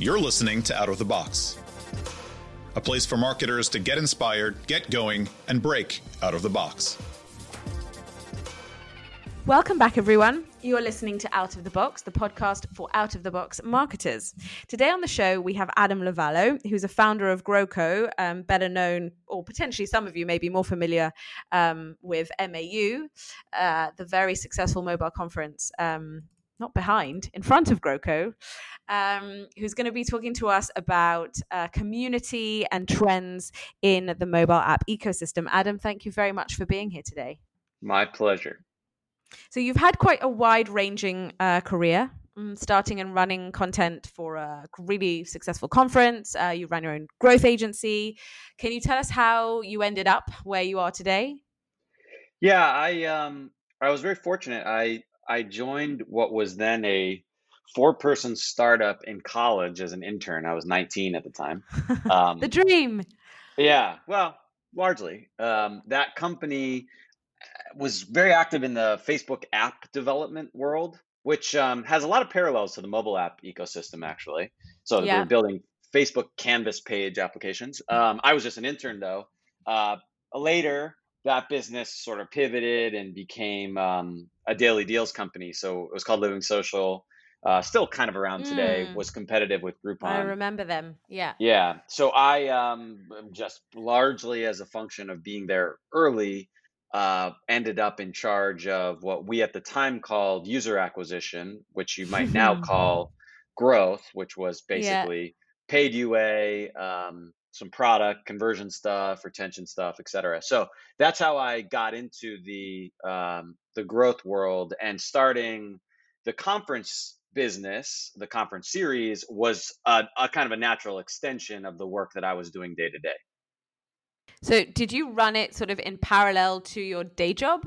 You're listening to Out of the Box, a place for marketers to get inspired, get going, and break out of the box. Welcome back, everyone. You're listening to Out of the Box, the podcast for out of the box marketers. Today on the show, we have Adam Lovallo, who's a founder of GrowCo, um, better known, or potentially some of you may be more familiar um, with MAU, uh, the very successful mobile conference. Um, not behind, in front of GrowCo, um, who's going to be talking to us about uh, community and trends in the mobile app ecosystem. Adam, thank you very much for being here today. My pleasure. So you've had quite a wide-ranging uh, career, um, starting and running content for a really successful conference. Uh, you ran your own growth agency. Can you tell us how you ended up where you are today? Yeah, I um, I was very fortunate. I I joined what was then a four-person startup in college as an intern. I was 19 at the time. Um, the dream. Yeah, well, largely. Um, that company was very active in the Facebook app development world, which um, has a lot of parallels to the mobile app ecosystem, actually. So yeah. they're building Facebook Canvas page applications. Um, I was just an intern, though. Uh, later, that business sort of pivoted and became um, a daily deals company. So it was called LivingSocial. Uh, still kind of around today. Mm. Was competitive with Groupon. I remember them. Yeah. Yeah. So I um, just largely as a function of being there early uh, ended up in charge of what we at the time called user acquisition, which you might now call growth, which was basically yeah. paid UA, um, some product conversion stuff, retention stuff, et cetera. So that's how I got into the um, the growth world and starting the conference business, the conference series was a, a kind of a natural extension of the work that I was doing day to day. So, did you run it sort of in parallel to your day job?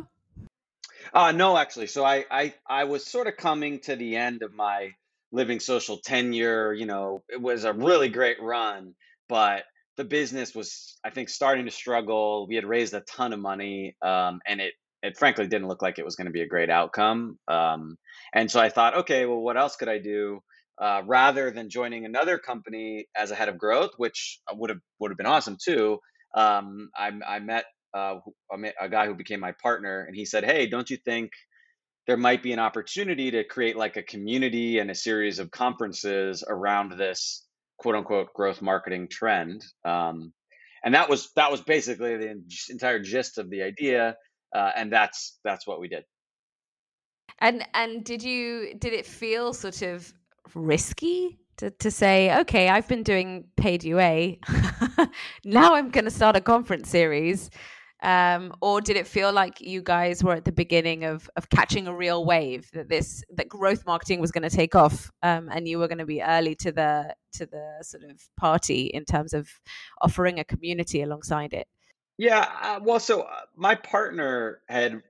Uh, no, actually. So I, I, I was sort of coming to the end of my LivingSocial tenure. You know, it was a really great run, but the business was, I think, starting to struggle. We had raised a ton of money, um, and it, it frankly didn't look like it was going to be a great outcome. Um, and so I thought, okay, well, what else could I do? Uh, rather than joining another company as a head of growth, which would have would have been awesome too, um, I, I met uh, a guy who became my partner, and he said, "Hey, don't you think there might be an opportunity to create like a community and a series of conferences around this quote unquote growth marketing trend?" Um, and that was that was basically the entire gist of the idea, uh, and that's that's what we did. And and did you did it feel sort of risky to, to say, okay, I've been doing paid UA. now I'm going to start a conference series. Um, or did it feel like you guys were at the beginning of, of catching a real wave that this that growth marketing was going to take off um, and you were going to be early to the to the sort of party in terms of offering a community alongside it yeah uh, well so uh, my partner had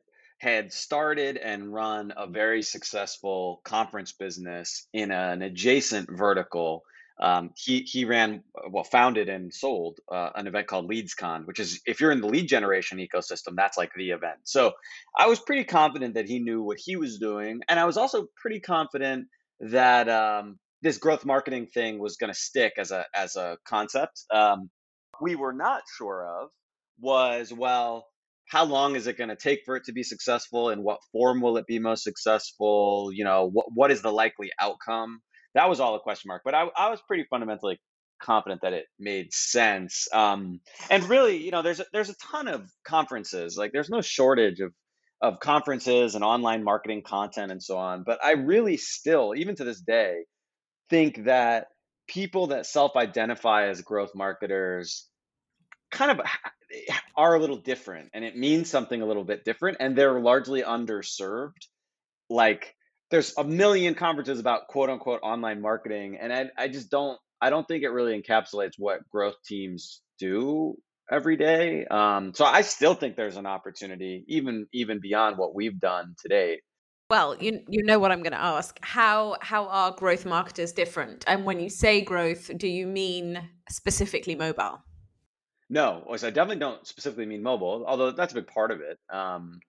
had started and run a very successful conference business in an adjacent vertical. Um, he he ran well, founded and sold uh, an event called LeadsCon, which is if you're in the lead generation ecosystem, that's like the event. So I was pretty confident that he knew what he was doing, and I was also pretty confident that um, this growth marketing thing was going to stick as a as a concept. Um, we were not sure of was well how long is it going to take for it to be successful and what form will it be most successful you know what, what is the likely outcome that was all a question mark but i, I was pretty fundamentally confident that it made sense um, and really you know there's a, there's a ton of conferences like there's no shortage of of conferences and online marketing content and so on but i really still even to this day think that people that self-identify as growth marketers kind of are a little different and it means something a little bit different and they're largely underserved like there's a million conferences about quote unquote online marketing and I, I just don't i don't think it really encapsulates what growth teams do every day. Um, so i still think there's an opportunity even even beyond what we've done today well you you know what i'm going to ask. How how are growth marketers different? And when you say growth do you mean specifically mobile? No, so I definitely don't specifically mean mobile, although that's a big part of it. Um,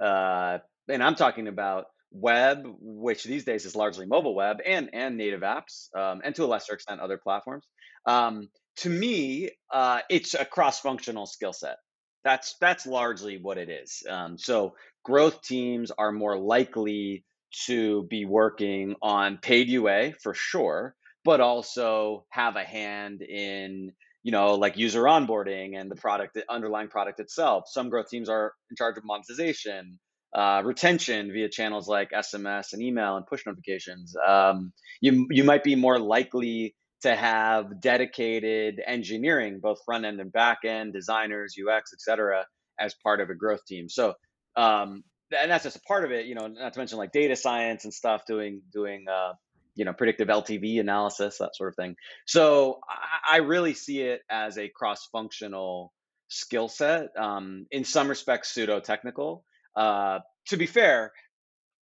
uh, and I'm talking about web, which these days is largely mobile web and and native apps, um, and to a lesser extent other platforms. Um, to me, uh, it's a cross-functional skill set. That's that's largely what it is. Um, so growth teams are more likely to be working on paid UA for sure, but also have a hand in you know like user onboarding and the product the underlying product itself. Some growth teams are in charge of monetization, uh, retention via channels like SMS and email and push notifications. Um, you you might be more likely to have dedicated engineering, both front end and back end, designers, UX, etc., as part of a growth team. So, um, and that's just a part of it, you know, not to mention like data science and stuff, doing, doing, uh, you know, predictive LTV analysis, that sort of thing. So I, I really see it as a cross functional skill set, um, in some respects, pseudo technical. Uh, to be fair,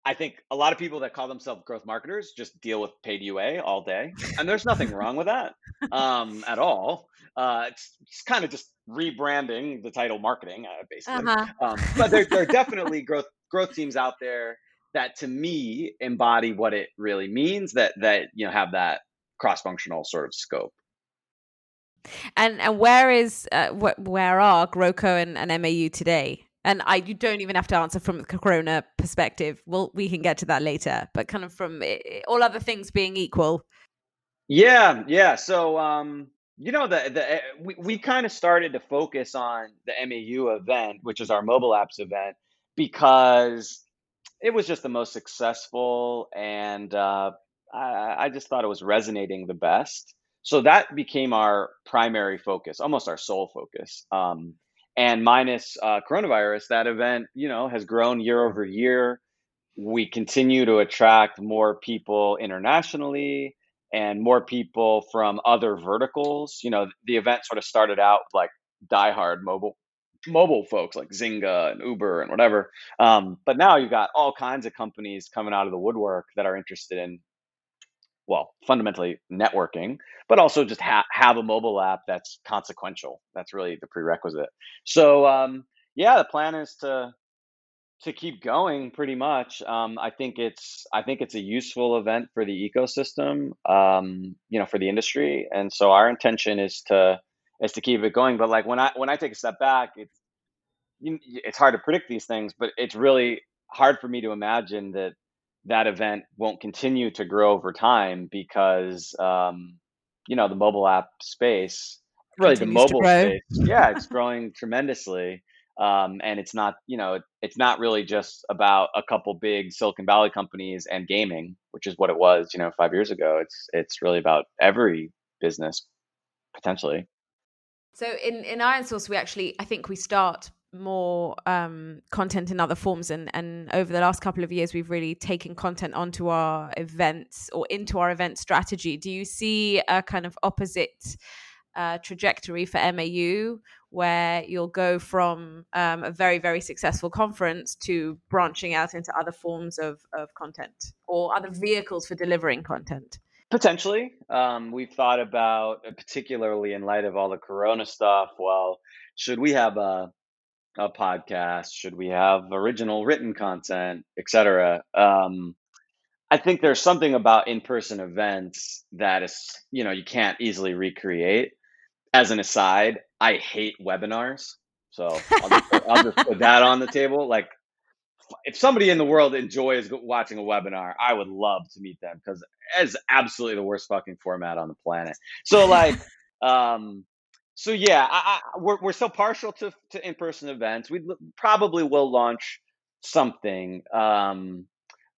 I think a lot of people that call themselves growth marketers just deal with paid UA all day, and there's nothing wrong with that um, at all. Uh, it's, it's kind of just rebranding the title marketing, uh, basically. Uh-huh. Um, but there, there are definitely growth growth teams out there that, to me, embody what it really means. That that you know have that cross functional sort of scope. And and where is uh, wh- where are GrowCo and, and MAU today? And I you don't even have to answer from the Corona perspective. Well, we can get to that later, but kind of from all other things being equal. Yeah, yeah. So, um, you know, the the eh, we, we kind of started to focus on the MAU event, which is our mobile apps event, because it was just the most successful, and uh, I, I just thought it was resonating the best. So that became our primary focus, almost our sole focus. Um, and minus uh, coronavirus, that event, you know, has grown year over year. We continue to attract more people internationally and more people from other verticals. You know, the event sort of started out like diehard mobile mobile folks like Zynga and Uber and whatever. Um, but now you've got all kinds of companies coming out of the woodwork that are interested in well, fundamentally networking, but also just ha- have a mobile app that's consequential. That's really the prerequisite. So, um, yeah, the plan is to to keep going pretty much. Um, I think it's I think it's a useful event for the ecosystem, um, you know, for the industry, and so our intention is to is to keep it going. But like when I when I take a step back, it's it's hard to predict these things, but it's really hard for me to imagine that that event won't continue to grow over time because um, you know the mobile app space really the mobile space yeah it's growing tremendously. Um, and it's not you know it's not really just about a couple big silicon valley companies and gaming which is what it was you know five years ago. It's it's really about every business potentially. So in in ironSource we actually i think we start more um, content in other forms. And and over the last couple of years we've really taken content onto our events or into our event strategy. Do you see a kind of opposite uh, trajectory for MAU where you'll go from um, a very very successful conference to branching out into other forms of, of content or other vehicles for delivering content? Potentially. Um, we've thought about particularly in light of all the corona stuff well should we have a a podcast? Should we have original written content, etc.? Um, I think there's something about in-person events that is, you know, you can't easily recreate. As an aside, I hate webinars, so I'll just, put, I'll just put that on the table. Like, if somebody in the world enjoys watching a webinar, I would love to meet them because it's absolutely the worst fucking format on the planet. So, like, um, so yeah, I, I, we're we're so partial to to in person events. We probably will launch something, um,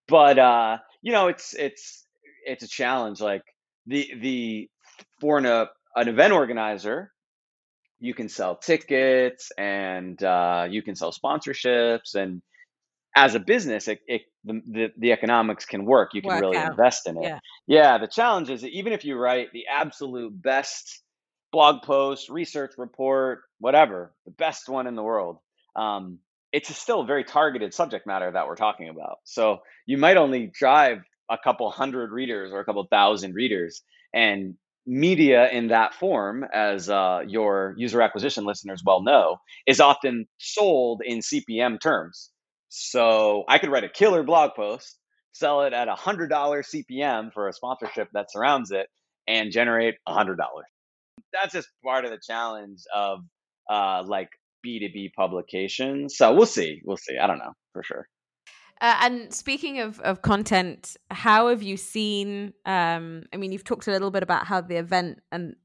but uh, you know, it's it's it's a challenge. Like the the for an, uh, an event organizer, you can sell tickets and uh, you can sell sponsorships and as a business, it, it the, the, the economics can work. You can work really out. invest in it. Yeah. yeah. The challenge is that even if you write the absolute best blog post, research report, whatever, the best one in the world. Um, it's still very targeted subject matter that we're talking about. So you might only drive a couple hundred readers or a couple thousand readers, and media in that form, as uh, your user acquisition listeners well know, is often sold in CPM terms. So I could write a killer blog post, sell it at a hundred dollar CPM for a sponsorship that surrounds it, and generate a hundred dollars. That's just part of the challenge of uh, like B2B publications. So we'll see. We'll see. I don't know for sure. Uh, and speaking of, of content, how have you seen? Um, I mean, you've talked a little bit about how the event and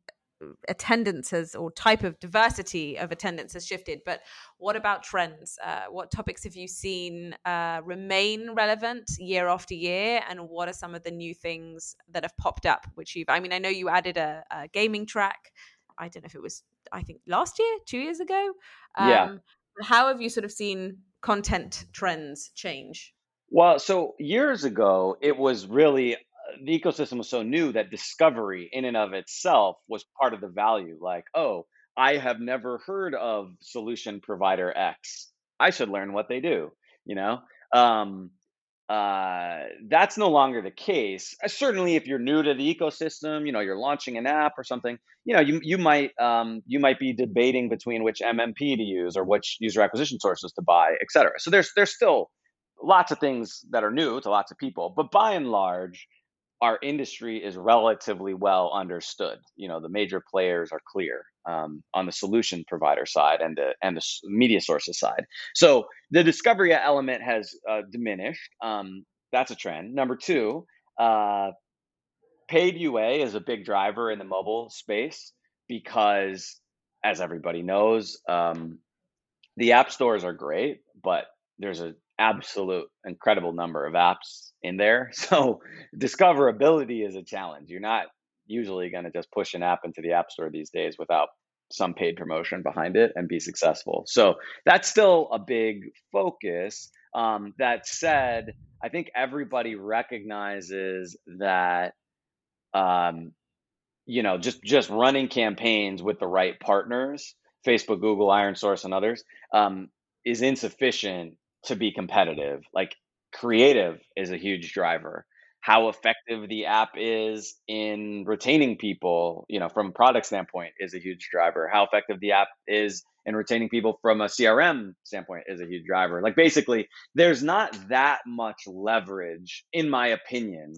attendances or type of diversity of attendance has shifted, but what about trends? Uh, what topics have you seen uh, remain relevant year after year, and what are some of the new things that have popped up? Which you've, I mean, I know you added a, a gaming track. I don't know if it was, I think last year, two years ago. Um, yeah. How have you sort of seen content trends change? Well, so years ago, it was really the ecosystem was so new that discovery in and of itself was part of the value. Like, oh, I have never heard of solution provider X. I should learn what they do, you know? Um, uh, that's no longer the case. Uh, certainly, if you're new to the ecosystem, you know you're launching an app or something. You know, you you might um, you might be debating between which MMP to use or which user acquisition sources to buy, et cetera. So there's there's still lots of things that are new to lots of people, but by and large, our industry is relatively well understood. You know, the major players are clear um, on the solution provider side and the and the media sources side. So the discovery element has uh, diminished. Um, that's a trend. Number two, uh, paid UA is a big driver in the mobile space because, as everybody knows, um, the app stores are great, but there's an absolute incredible number of apps in there. So discoverability is a challenge. You're not usually going to just push an app into the app store these days without some paid promotion behind it and be successful. So that's still a big focus. Um, that said, I think everybody recognizes that, um, you know, just just running campaigns with the right partners, Facebook, Google, ironSource, and others, um, is insufficient to be competitive. Like creative is a huge driver how effective the app is in retaining people, you know, from a product standpoint is a huge driver. How effective the app is in retaining people from a CRM standpoint is a huge driver. Like basically, there's not that much leverage, in my opinion,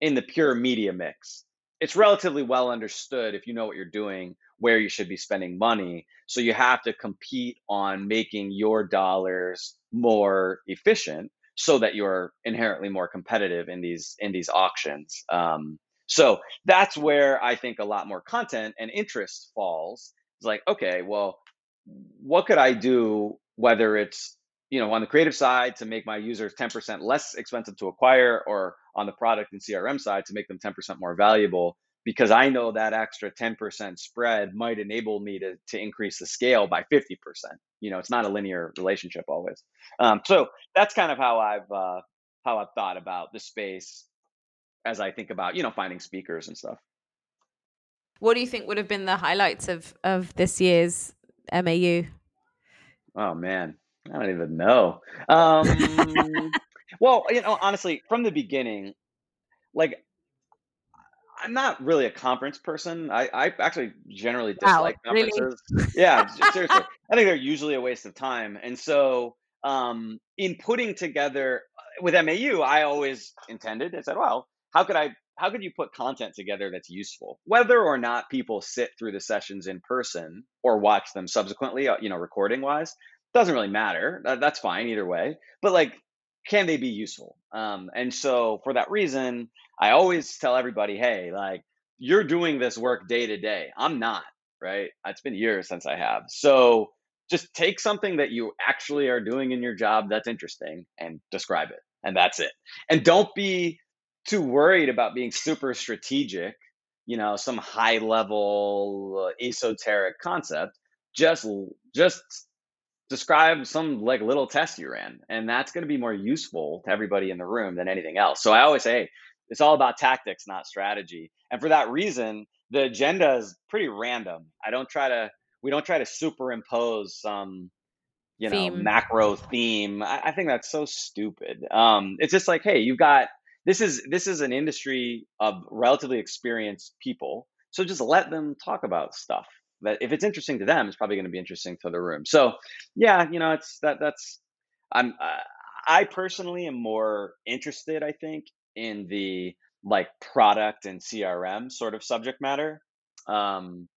in the pure media mix. It's relatively well understood if you know what you're doing, where you should be spending money. So you have to compete on making your dollars more efficient so that you're inherently more competitive in these in these auctions. Um, so that's where I think a lot more content and interest falls. It's like, okay, well, what could I do? Whether it's you know on the creative side to make my users 10% less expensive to acquire, or on the product and CRM side to make them 10% more valuable because I know that extra 10% spread might enable me to, to increase the scale by 50%. You know, it's not a linear relationship always. Um, so that's kind of how I've, uh, how I've thought about the space as I think about, you know, finding speakers and stuff. What do you think would have been the highlights of, of this year's MAU? Oh man, I don't even know. Um, well, you know, honestly, from the beginning, like I'm not really a conference person. I, I actually generally dislike wow, conferences. Really? yeah, seriously. I think they're usually a waste of time. And so, um, in putting together uh, with MAU, I always intended and said, well, how could I? How could you put content together that's useful, whether or not people sit through the sessions in person or watch them subsequently, uh, you know, recording wise? Doesn't really matter. That's fine either way. But like, can they be useful? Um, and so for that reason, I always tell everybody, hey, like you're doing this work day to day. I'm not, right? It's been years since I have. So just take something that you actually are doing in your job that's interesting and describe it. And that's it. And don't be too worried about being super strategic, you know, some high level uh, esoteric concept. Just just describe some like little test you ran and that's going to be more useful to everybody in the room than anything else. So i always say hey, it's all about tactics not strategy. And for that reason the agenda is pretty random. I don't try to we don't try to superimpose some you know theme. macro theme. I, I, think that's so stupid. Um it's just like hey you've got this is this is an industry of relatively experienced people so just let them talk about stuff that if it's interesting to them, it's probably going to be interesting to the room. So, yeah, you know, it's that that's I'm uh, I personally am more interested, I think, in the like product and CRM sort of subject matter. Um,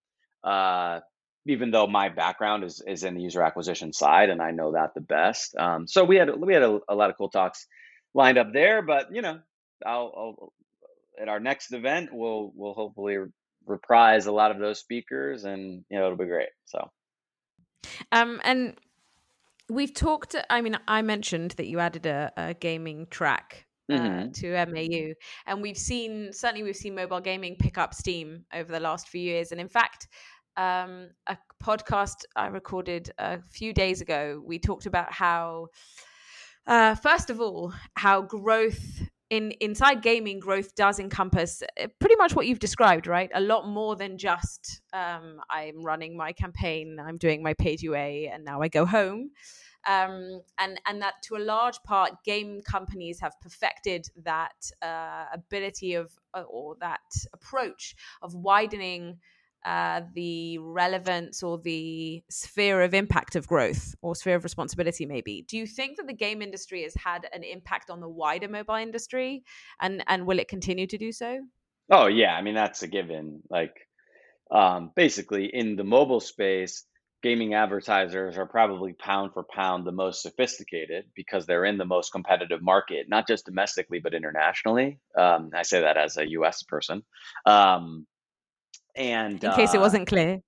uh, even though my background is is in the user acquisition side and I know that the best. Um, so we had we had a, a, lot of cool talks lined up there, but you know, I'll, I'll at our next event we'll we'll hopefully reprise a lot of those speakers and you know it'll be great. So um and we've talked I mean I mentioned that you added a, a gaming track uh, mm-hmm. to MAU. And we've seen, certainly, we've seen mobile gaming pick up steam over the last few years. And in fact, um, a podcast I recorded a few days ago, we talked about how, uh, first of all, how growth in inside gaming growth does encompass uh, pretty much what you've described, right? A lot more than just um, I'm running my campaign, I'm doing my to UA, and now I go home. Um, and and that to a large part, game companies have perfected that uh, ability of uh, or that approach of widening uh, the relevance or the sphere of impact of growth or sphere of responsibility maybe. Do you think that the game industry has had an impact on the wider mobile industry and and will it continue to do so? Oh yeah. I mean that's a given. Like um, basically in the mobile space gaming advertisers are probably pound for pound the most sophisticated because they're in the most competitive market not just domestically but internationally. Um, i say that as a us person. Um, and in case uh, it wasn't clear.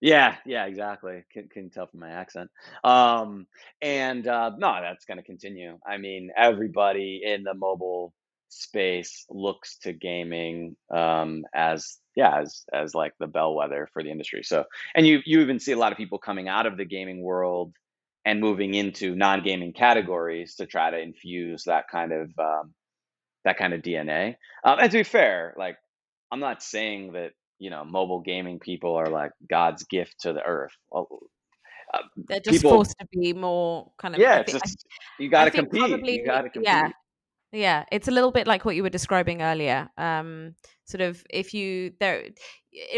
Yeah, yeah, exactly. Can, can tell from my accent. Um, and uh, no, that's going to continue. I mean, everybody in the mobile space looks to gaming um, as yeah as as like the bellwether for the industry. So, and you you even see a lot of people coming out of the gaming world and moving into non-gaming categories to try to infuse that kind of um, that kind of DNA. Um, and to be fair, like I'm not saying that you know mobile gaming people are like God's gift to the earth. Well, uh, They're just people, forced to be more kind of. Yeah, think, just, you got to compete. Probably, you got to compete. Yeah, yeah, it's a little bit like what you were describing earlier. Um, sort of if you there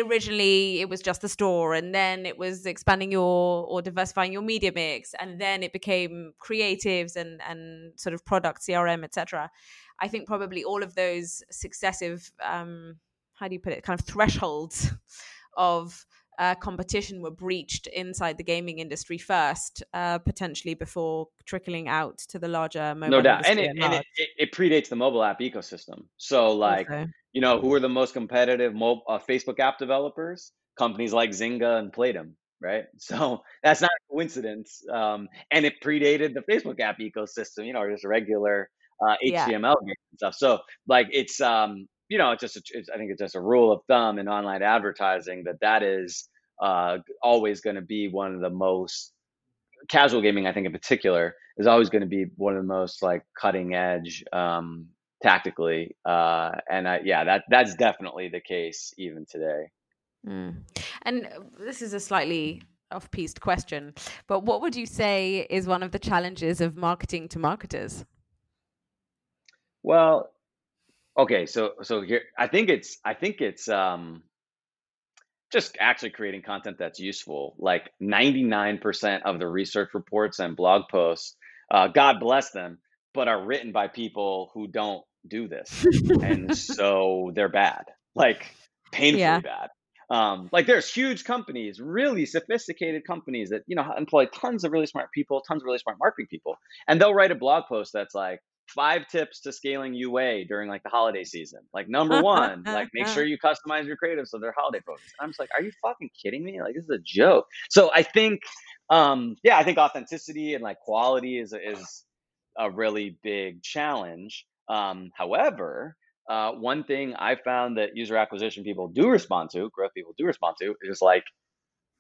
originally it was just the store and then it was expanding your or diversifying your media mix and then it became creatives and and sort of product CRM etc i think probably all of those successive um how do you put it kind of thresholds of uh, competition were breached inside the gaming industry first, uh, potentially before trickling out to the larger mobile. No doubt, and, it, and it, it, predates the mobile app ecosystem. So, like, okay. you know, who are the most competitive mo- uh, Facebook app developers? Companies like Zynga and Playdom, right? So that's not a coincidence, um, and it predated the Facebook app ecosystem. You know, just regular HTML yeah. and stuff. So, like, it's um, you know, it's just, a, it's, I think it's just a rule of thumb in online advertising that that is uh, always going to be one of the most casual gaming. I think in particular is always going to be one of the most like cutting edge um, tactically, uh, and I, yeah, that that's definitely the case even today. Mm. And uh, this is a slightly off-piste question, but what would you say is one of the challenges of marketing to marketers? Well, Okay, so so here I think it's I think it's um just actually creating content that's useful. Like 99% of the research reports and blog posts, uh, God bless them, but are written by people who don't do this. and so they're bad. Like painfully yeah. bad. Um, like there's huge companies, really sophisticated companies that you know employ tons of really smart people, tons of really smart marketing people, and they'll write a blog post that's like, five tips to scaling UA during like the holiday season. Like number one, like make sure you customize your creative so they're holiday focused. I'm just like, are you fucking kidding me? Like this is a joke. So I think, um, yeah, I think authenticity and like quality is is a really big challenge. Um, however, uh, one thing I found that user acquisition people do respond to, growth people do respond to, is like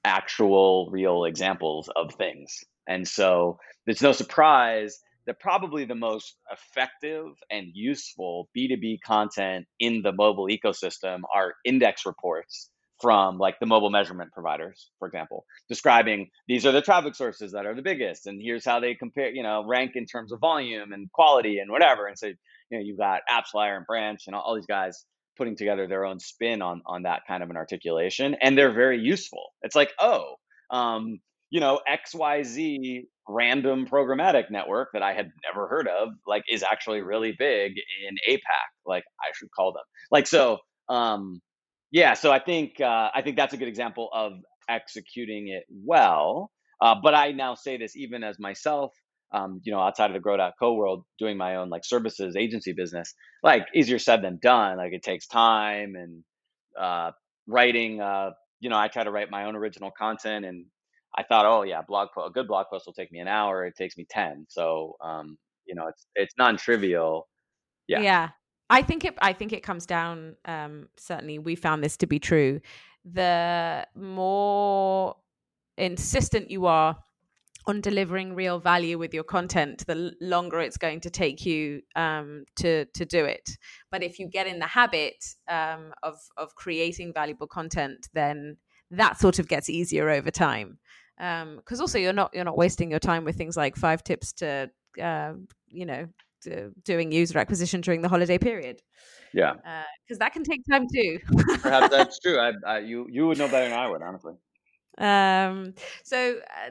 actual real examples of things. And so it's no surprise that probably the most effective and useful B2B content in the mobile ecosystem are index reports from like the mobile measurement providers, for example, describing these are the traffic sources that are the biggest, and here's how they compare, you know, rank in terms of volume and quality and whatever. And so, you know, you've got AppsFlyer and Branch and all, all these guys putting together their own spin on on that kind of an articulation, and they're very useful. It's like, oh, um, you know, XYZ random programmatic network that I had never heard of, like is actually really big in APAC. Like I should call them. Like so, um, yeah. So I think uh, I think that's a good example of executing it well. Uh, but I now say this even as myself, um, you know, outside of the Grow.co world, doing my own like services agency business, like easier said than done. Like it takes time and uh, writing. Uh, you know, I try to write my own original content and I thought, oh yeah, blog post, a good blog post will take me an hour. It takes me ten. So um, you know, it's it's non-trivial. Yeah. Yeah. I think it. I think it comes down. Um, certainly, we found this to be true. The more insistent you are on delivering real value with your content, the longer it's going to take you um, to to do it. But if you get in the habit um, of of creating valuable content, then that sort of gets easier over time because um, also you're not you're not wasting your time with things like five tips to uh, you know to doing user acquisition during the holiday period. Yeah, because uh, that can take time too. Perhaps that's true. I, I, you you would know better than I would, honestly. Um. So. Uh,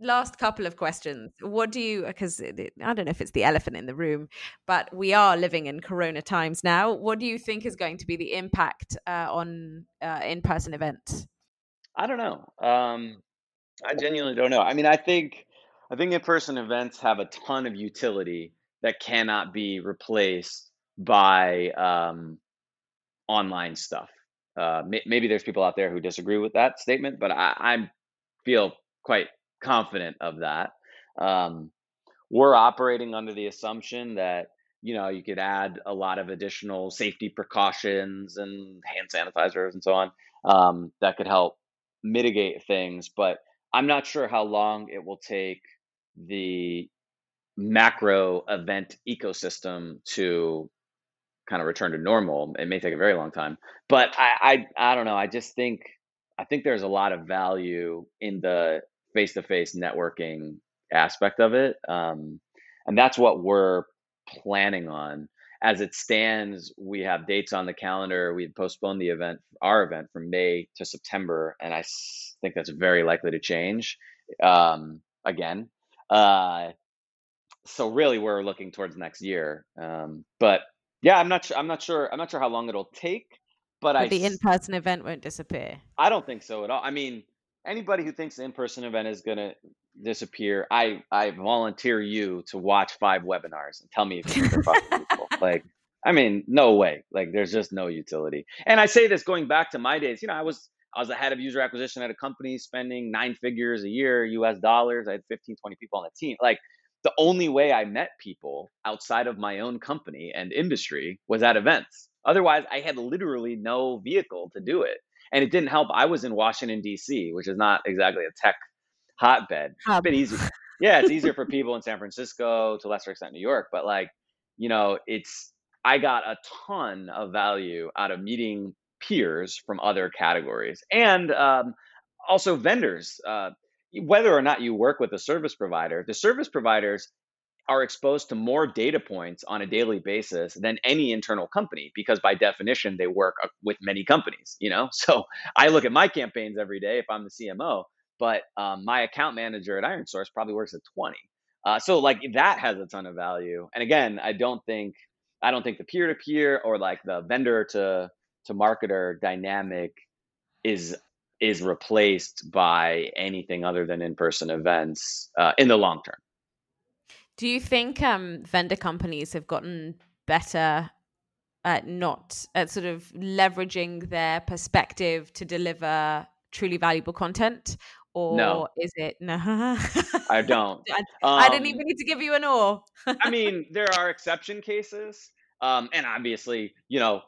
last couple of questions what do you because i don't know if it's the elephant in the room but we are living in corona times now what do you think is going to be the impact uh, on uh, in-person events i don't know um, I genuinely don't know. I mean, I think I think in-person events have a ton of utility that cannot be replaced by um, online stuff. Uh, may, maybe there's people out there who disagree with that statement, but I, I feel quite confident of that. Um, we're operating under the assumption that you know you could add a lot of additional safety precautions and hand sanitizers and so on um, that could help mitigate things, but I'm not sure how long it will take the macro event ecosystem to kind of return to normal. It may take a very long time, but I, I, I don't know. I just think, I think there's a lot of value in the face-to-face networking aspect of it, um, and that's what we're planning on. As it stands, we have dates on the calendar. We've postponed the event, our event, from May to September, and I think that's very likely to change um, again. Uh, so really, we're looking towards next year. Um, but yeah, I'm not. Sure, I'm not sure. I'm not sure how long it'll take. But, but I the in-person event won't disappear. I don't think so at all. I mean, anybody who thinks the in-person event is going to disappear, I I volunteer you to watch five webinars and tell me if you like, I mean, no way. Like, there's just no utility. And I say this going back to my days. You know, I was I was the head of user acquisition at a company spending nine figures a year, US dollars. I had 15, 20 people on the team. Like the only way I met people outside of my own company and industry was at events. Otherwise, I had literally no vehicle to do it. And it didn't help. I was in Washington, D.C., which is not exactly a tech hotbed. Hub. It's been easy. Yeah, it's easier for people in San Francisco, to lesser extent New York. But like, you know, it's I got a ton of value out of meeting peers from other categories and um, also vendors. Uh, whether or not you work with a service provider, the service providers are exposed to more data points on a daily basis than any internal company because by definition they work uh, with many companies you know so i look at my campaigns every day if i'm the CMO but um, my account manager at ironSource probably works at 20 uh, so like that has a ton of value and again i don't think i don't think the peer-to-peer or like the vendor to to marketer dynamic is is replaced by anything other than in-person events uh, in the long term. Do you think um, vendor companies have gotten better at not at sort of leveraging their perspective to deliver truly valuable content, or no. is it no? I don't. I, um, I, didn't even need to give you an or. I mean, there are exception cases, um, and obviously, you know,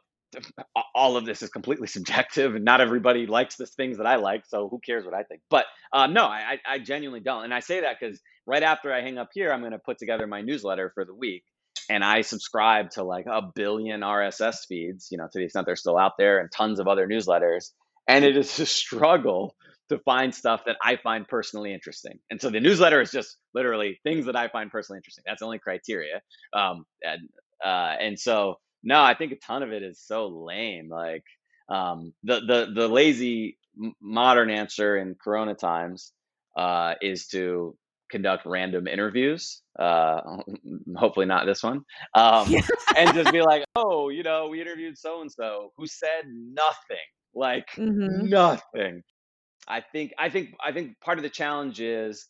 all of this is completely subjective and not everybody likes the things that I like. So who cares what I think? But uh, no, I, I genuinely don't. And I say that because right after I hang up here, I'm going to put together my newsletter for the week. And I subscribe to like a billion RSS feeds, you know, to the extent they're still out there and tons of other newsletters. And it is a struggle to find stuff that I find personally interesting. And so the newsletter is just literally things that I find personally interesting. That's the only criteria. Um, and, uh, and so, no, I think a ton of it is so lame. Like um, the the the lazy modern answer in Corona times uh, is to conduct random interviews. Uh, hopefully not this one. Um, and just be like, oh, you know, we interviewed so and so who said nothing, like mm-hmm. nothing. I think I think I think part of the challenge is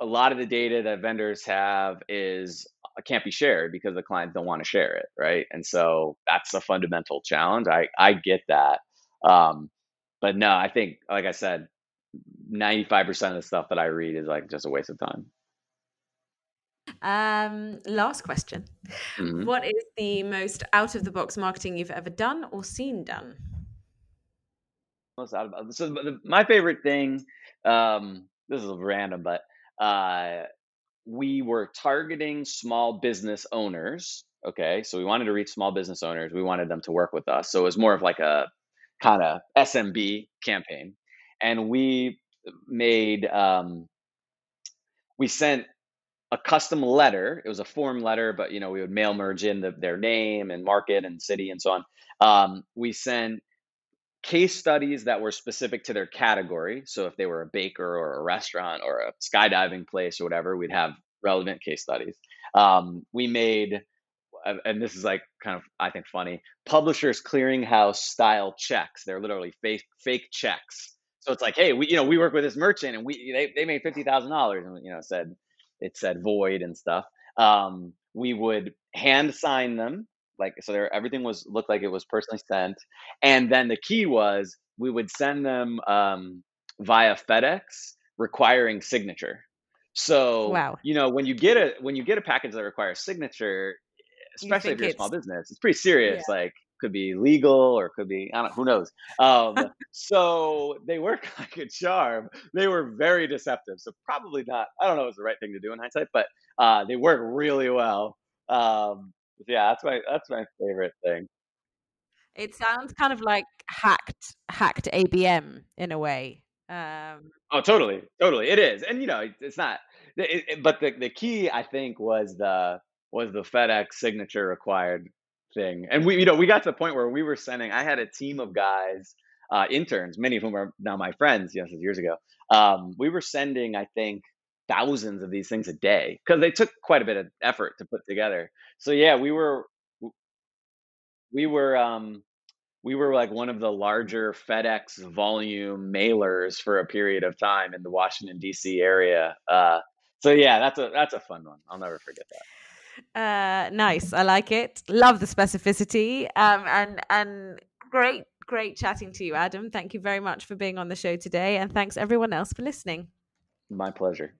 a lot of the data that vendors have is uh, can't be shared because the clients don't want to share it, right? And so that's a fundamental challenge. I I get that. Um, but no, I think like I said, 95% of the stuff that I read is like just a waste of time. Um, last question. Mm-hmm. What is the most out of the box marketing you've ever done or seen done? Most out of so the, my favorite thing. Um, this is random, but uh, we were targeting small business owners. Okay, so we wanted to reach small business owners. We wanted them to work with us. So it was more of like a kind of SMB campaign, and we made um, we sent a custom letter. It was a form letter, but you know we would mail merge in the, their name and market and city and so on. Um, we sent case studies that were specific to their category. So if they were a baker or a restaurant or a skydiving place or whatever, we'd have relevant case studies. Um, we made, and this is like kind of I think funny, publishers clearinghouse style checks. They're literally fake fake checks. So it's like, hey, we you know we work with this merchant and we they they made fifty thousand dollars and you know said it said void and stuff. Um, we would hand sign them like so there everything was looked like it was personally sent and then the key was we would send them um, via FedEx requiring signature so wow. you know when you get a when you get a package that requires signature especially you if you're a small business it's pretty serious yeah. like could be legal or could be I don't who knows. Um, so they work like a charm. They were very deceptive. So probably not. I don't know. It was the right thing to do in hindsight, but uh, they work really well. Um, yeah, that's my that's my favorite thing. It sounds kind of like hacked hacked ABM in a way. Um, oh, totally, totally, it is, and you know, it's not. It, it, but the the key, I think, was the was the FedEx signature required thing, and we you know we got to the point where we were sending. I had a team of guys, uh, interns, many of whom are now my friends. Yes, years ago. Um, we were sending, I think, thousands of these things a day because they took quite a bit of effort to put together. So yeah, we were we were um we were like one of the larger FedEx volume mailers for a period of time in the Washington D.C. area. Uh, so yeah, that's a that's a fun one. I'll never forget that. Uh, nice, I like it. Love the specificity. Um, and and great, great chatting to you, Adam. Thank you very much for being on the show today, and thanks everyone else for listening. My pleasure.